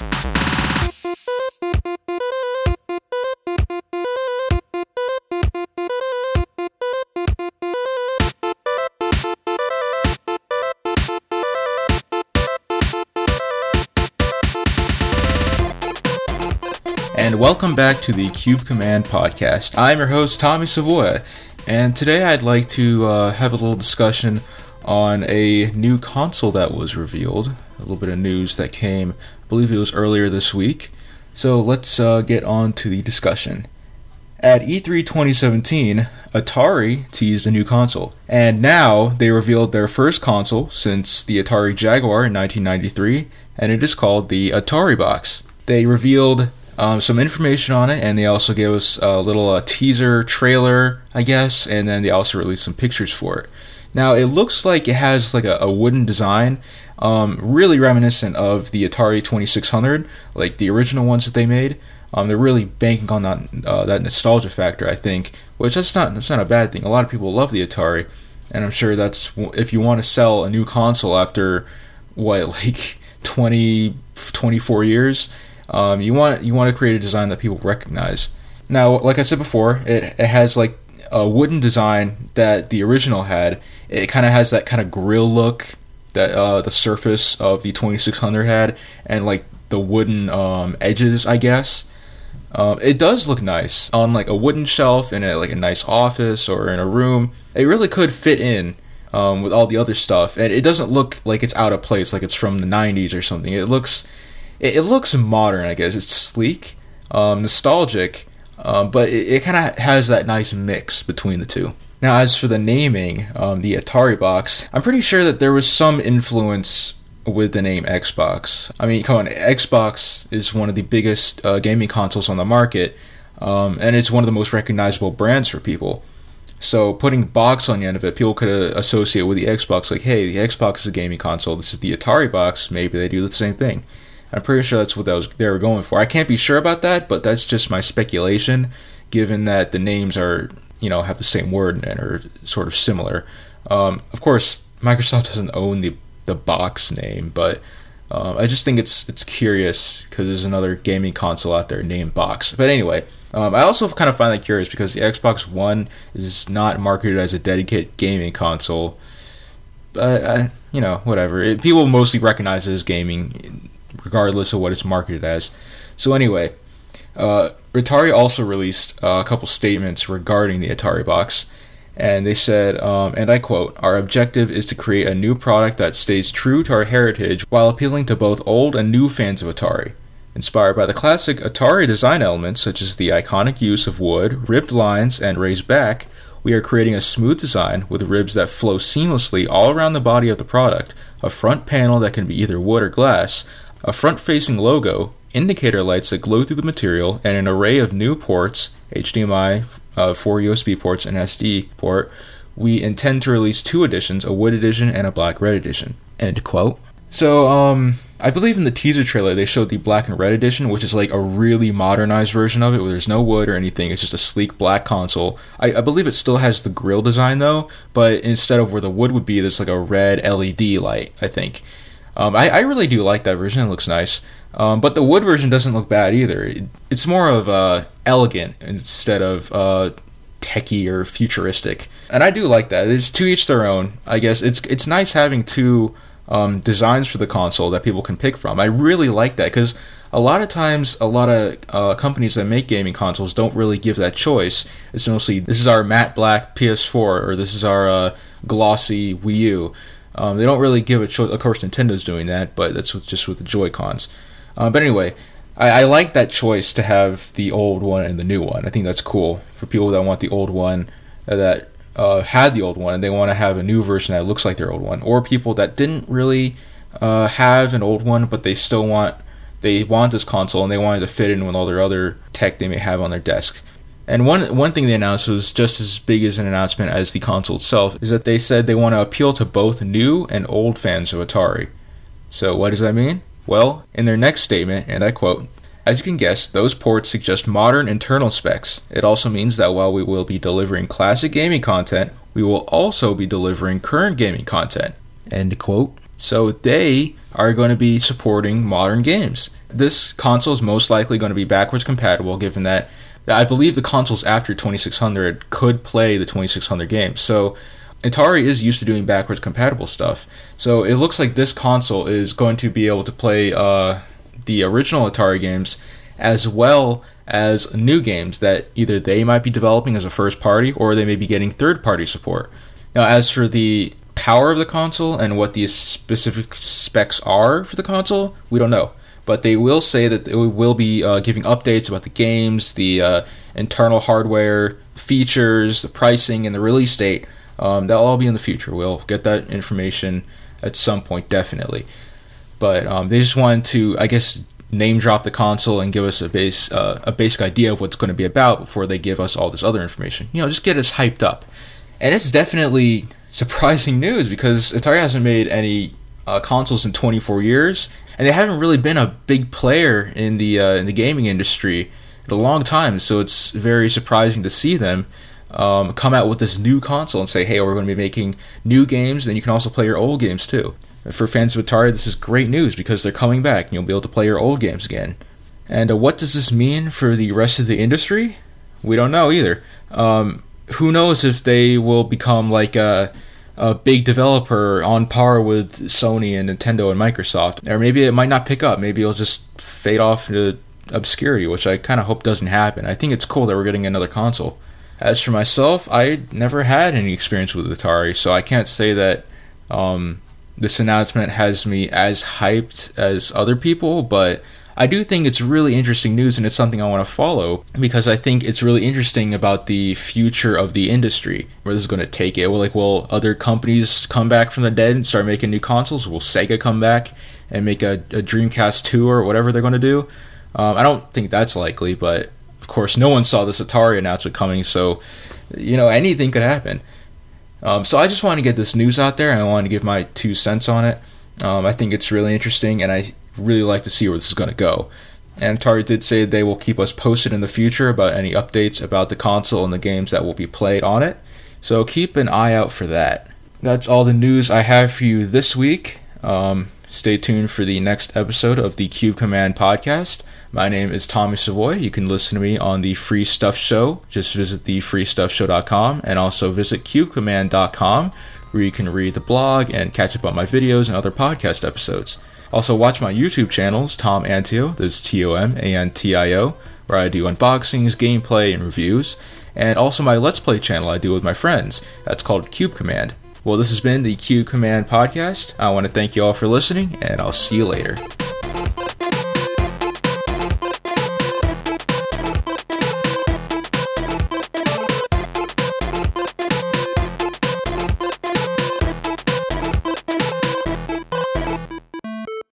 and welcome back to the Cube Command podcast. I'm your host, Tommy Savoya, and today I'd like to uh, have a little discussion on a new console that was revealed. A little bit of news that came, believe it was earlier this week. So let's uh, get on to the discussion. At E3 2017, Atari teased a new console, and now they revealed their first console since the Atari Jaguar in 1993, and it is called the Atari Box. They revealed um, some information on it, and they also gave us a little uh, teaser trailer, I guess, and then they also released some pictures for it. Now it looks like it has like a, a wooden design, um, really reminiscent of the Atari 2600, like the original ones that they made. Um, they're really banking on that uh, that nostalgia factor, I think, which that's not that's not a bad thing. A lot of people love the Atari, and I'm sure that's if you want to sell a new console after what like 20 24 years um, you want you want to create a design that people recognize. Now, like I said before, it, it has like a wooden design that the original had. It kind of has that kind of grill look that uh, the surface of the 2600 had, and like the wooden um, edges, I guess. Um, it does look nice on like a wooden shelf in a like a nice office or in a room. It really could fit in um, with all the other stuff, and it doesn't look like it's out of place, like it's from the 90s or something. It looks it, it looks modern, I guess. It's sleek, um, nostalgic, um, but it, it kind of has that nice mix between the two. Now, as for the naming, um, the Atari box, I'm pretty sure that there was some influence with the name Xbox. I mean, come on, Xbox is one of the biggest uh, gaming consoles on the market, um, and it's one of the most recognizable brands for people. So putting box on the end of it, people could uh, associate with the Xbox, like, hey, the Xbox is a gaming console. This is the Atari box. Maybe they do the same thing. I'm pretty sure that's what that was, they were going for. I can't be sure about that, but that's just my speculation, given that the names are, you know, have the same word and are sort of similar. Um, of course, Microsoft doesn't own the the box name, but um, I just think it's it's curious because there's another gaming console out there named Box. But anyway, um, I also kind of find that curious because the Xbox One is not marketed as a dedicated gaming console. But uh, you know, whatever. It, people mostly recognize it as gaming regardless of what it's marketed as. So anyway, uh, Atari also released uh, a couple statements regarding the Atari box, and they said, um, and I quote, "Our objective is to create a new product that stays true to our heritage while appealing to both old and new fans of Atari." Inspired by the classic Atari design elements such as the iconic use of wood, ribbed lines, and raised back, we are creating a smooth design with ribs that flow seamlessly all around the body of the product, a front panel that can be either wood or glass, a front-facing logo, indicator lights that glow through the material, and an array of new ports, HDMI, uh, four USB ports, and SD port, we intend to release two editions, a wood edition and a black red edition. End quote. So, um, I believe in the teaser trailer they showed the black and red edition, which is like a really modernized version of it, where there's no wood or anything. It's just a sleek black console. I, I believe it still has the grill design though, but instead of where the wood would be, there's like a red LED light. I think. Um, I, I, really do like that version. It looks nice. Um, but the wood version doesn't look bad either. It, it's more of uh, elegant instead of uh, techy or futuristic, and I do like that. It's to each their own. I guess it's it's nice having two um, designs for the console that people can pick from. I really like that because a lot of times, a lot of uh, companies that make gaming consoles don't really give that choice. It's mostly this is our matte black PS4 or this is our uh, glossy Wii U. Um, they don't really give a choice. Of course, Nintendo's doing that, but that's with, just with the Joy Cons. Uh, but anyway, I, I, like that choice to have the old one and the new one. I think that's cool for people that want the old one uh, that uh, had the old one and they want to have a new version that looks like their old one, or people that didn't really uh, have an old one but they still want they want this console and they wanted to fit in with all their other tech they may have on their desk. And one one thing they announced was just as big as an announcement as the console itself is that they said they want to appeal to both new and old fans of Atari. So what does that mean? Well, in their next statement, and I quote, as you can guess, those ports suggest modern internal specs. It also means that while we will be delivering classic gaming content, we will also be delivering current gaming content. End quote. So they are going to be supporting modern games. This console is most likely going to be backwards compatible, given that I believe the consoles after 2600 could play the 2600 games. So Atari is used to doing backwards compatible stuff. So it looks like this console is going to be able to play uh, the original Atari games as well as new games that either they might be developing as a first party or they may be getting third party support. Now, as for the power of the console and what the specific specs are for the console, we don't know. But they will say that they will be uh, giving updates about the games, the uh, internal hardware features, the pricing, and the release date um, that'll all be in the future. We'll get that information at some point, definitely. But um, they just wanted to, I guess, name drop the console and give us a base, uh, a basic idea of what's going to be about before they give us all this other information. You know, just get us hyped up. And it's definitely surprising news because Atari hasn't made any uh, consoles in 24 years, and they haven't really been a big player in the uh, in the gaming industry in a long time. So it's very surprising to see them um, come out with this new console and say, hey, we're going to be making new games, and you can also play your old games too. For fans of Atari, this is great news because they're coming back and you'll be able to play your old games again. And uh, what does this mean for the rest of the industry? We don't know either. Um, who knows if they will become like a, a big developer on par with Sony and Nintendo and Microsoft, or maybe it might not pick up. Maybe it'll just fade off into obscurity, which I kind of hope doesn't happen. I think it's cool that we're getting another console. As for myself, I never had any experience with Atari, so I can't say that um, this announcement has me as hyped as other people, but I do think it's really interesting news and it's something I want to follow because I think it's really interesting about the future of the industry, where this is going to take it. Will like will other companies come back from the dead and start making new consoles? Will Sega come back and make a, a Dreamcast 2 or whatever they're going to do? Um, I don't think that's likely, but of course, no one saw this Atari announcement coming, so you know anything could happen. Um, so I just want to get this news out there, and I want to give my two cents on it. Um, I think it's really interesting, and I really like to see where this is going to go. And Atari did say they will keep us posted in the future about any updates about the console and the games that will be played on it. So keep an eye out for that. That's all the news I have for you this week. Um, stay tuned for the next episode of the Cube Command podcast. My name is Tommy Savoy. You can listen to me on the Free Stuff Show. Just visit thefreestuffshow.com and also visit cubecommand.com where you can read the blog and catch up on my videos and other podcast episodes. Also, watch my YouTube channels, Tom Antio, that's T O M A N T I O, where I do unboxings, gameplay, and reviews, and also my Let's Play channel I do with my friends. That's called Cube Command. Well, this has been the Cube Command podcast. I want to thank you all for listening, and I'll see you later.